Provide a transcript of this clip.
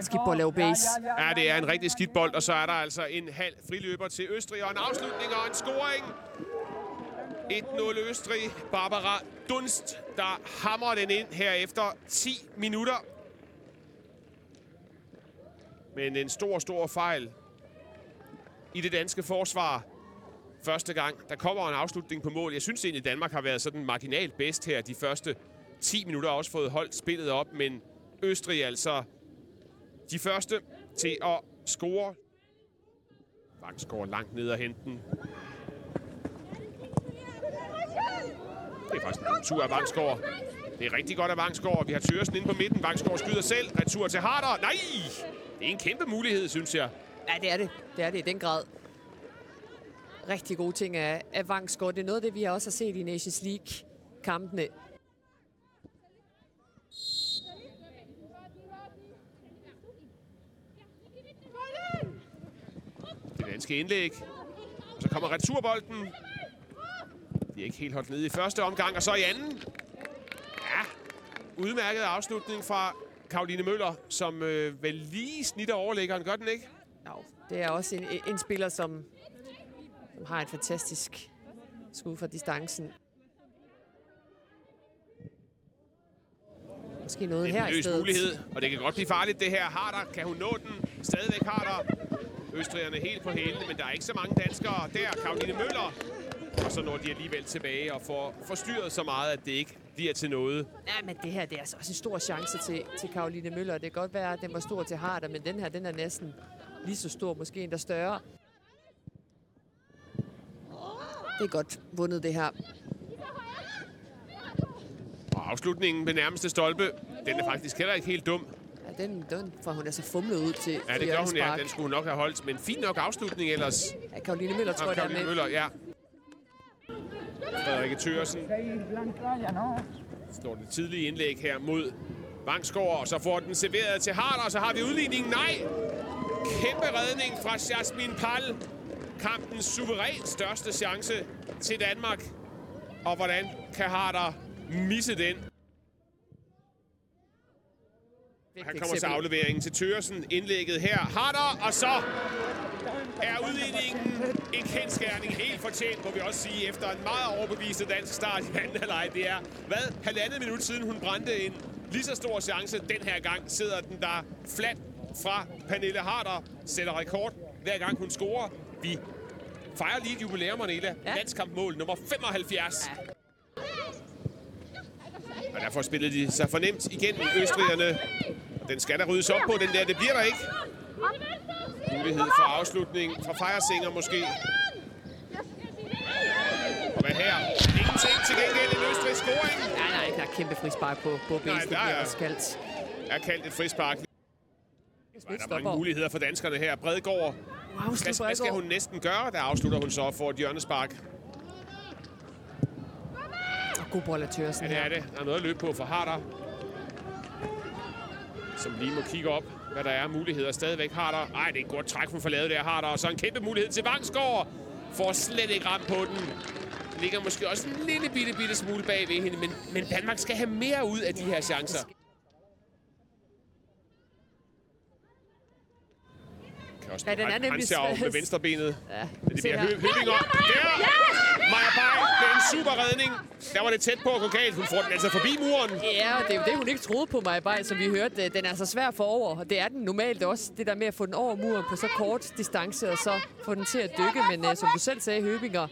Skidt bold laver base. Ja, det er en rigtig skidt bold, og så er der altså en halv friløber til Østrig, og en afslutning og en scoring. 1-0 Østrig. Barbara Dunst, der hamrer den ind her efter 10 minutter. Men en stor, stor fejl i det danske forsvar. Første gang, der kommer en afslutning på mål. Jeg synes egentlig, Danmark har været sådan marginalt bedst her de første 10 minutter. Har også fået holdt spillet op, men Østrig altså de første til at score. Vangsgaard langt ned og hente den. Det er faktisk en god tur af Vangsgaard. Det er rigtig godt af Vangsgaard. Vi har Tørsen inde på midten. Vangsgaard skyder selv. Retur til Harder. Nej! Det er en kæmpe mulighed, synes jeg. Ja, det er det. Det er det i den grad. Rigtig gode ting af, af Vangsgaard. Det er noget af det, vi også har set i Nations League-kampene. Danske indlæg. Og så kommer returbolden. De er ikke helt holdt nede i første omgang, og så i anden. Ja, udmærket afslutning fra Karoline Møller, som øh, vel lige snitter overlæggeren, gør den ikke? No, det er også en, en spiller, som, som har et fantastisk skud fra distancen. Måske noget her en i løs mulighed, og det kan godt blive farligt det her. Harder, kan hun nå den? Stadigvæk Harder. Østrigerne helt på hælene, men der er ikke så mange danskere der. Karoline Møller. Og så når de alligevel tilbage og får forstyrret så meget, at det ikke bliver til noget. Ja, men det her det er altså også en stor chance til, til Karoline Møller. Det kan godt være, at den var stor til Harder, men den her den er næsten lige så stor, måske endda større. Det er godt vundet, det her. Og afslutningen ved nærmeste stolpe, den er faktisk heller ikke helt dum. Ja, den, den får hun altså fumlet ud til Ja, det gør hun, ja. Den skulle nok have holdt. Men fin nok afslutning ellers. Ja, Karoline Møller tror jeg, er Karoline. Møller, ja. Frederikke Thørsen står det tidlige indlæg her mod Vangsgaard, og så får den serveret til Harder, og så har vi udligningen. Nej! Kæmpe redning fra Jasmin Pal. Kampens suverænt største chance til Danmark. Og hvordan kan Harder misse den? Her kommer så afleveringen til Thørsen. Indlægget her. Harder, og så er udligningen en kendskærning helt fortjent, må vi også sige, efter en meget overbevisende dansk start i anden halvleg. Det er, hvad, halvandet minut siden hun brændte en lige så stor chance. Den her gang sidder den der flat fra Pernille Harder, sætter rekord hver gang hun scorer. Vi fejrer lige et jubilæum, Manela. Ja. Landskampmål nummer 75. Ja. Og derfor spillede de sig fornemt igennem østrigerne. Den skal der ryddes op på, den der. Det bliver der ikke. Mulighed for afslutning fra Fejrsinger måske. Og hvad her? Ingenting til gengæld en østrig scoring. Nej, nej, der er kæmpe frispark på, på base. Nej, der er- også kaldt. Er kaldt et frispark. Der er mange muligheder for danskerne her. Bredgaard. Wow, Hvad, hvad skal hun næsten gøre? Der afslutter hun så for et hjørnespark. God bold af Thørsen Ja, det er her. det. Der er noget at løbe på for Harder. Som lige må kigge op, hvad der er muligheder stadigvæk. Harder. Ej, det er et godt træk, hun får lavet der, Harder. Og så en kæmpe mulighed til Vangsgaard. Får slet ikke ramt på den. Ligger måske også en lille bitte, bitte smule bag ved hende. Men, men Danmark skal have mere ud af de her chancer. Kan også Ja, den er nemlig med venstrebenet. Ja, Det bliver hø Høbinger. Der! Maja Bay med en super redning. Der var det tæt på at gå galt. Hun får den altså forbi muren. Ja, og det er jo det, hun ikke troede på mig, bare, som vi hørte. Den er altså svær for over, og det er den normalt også. Det der med at få den over muren på så kort distance, og så få den til at dykke. Men uh, som du selv sagde, Høbinger,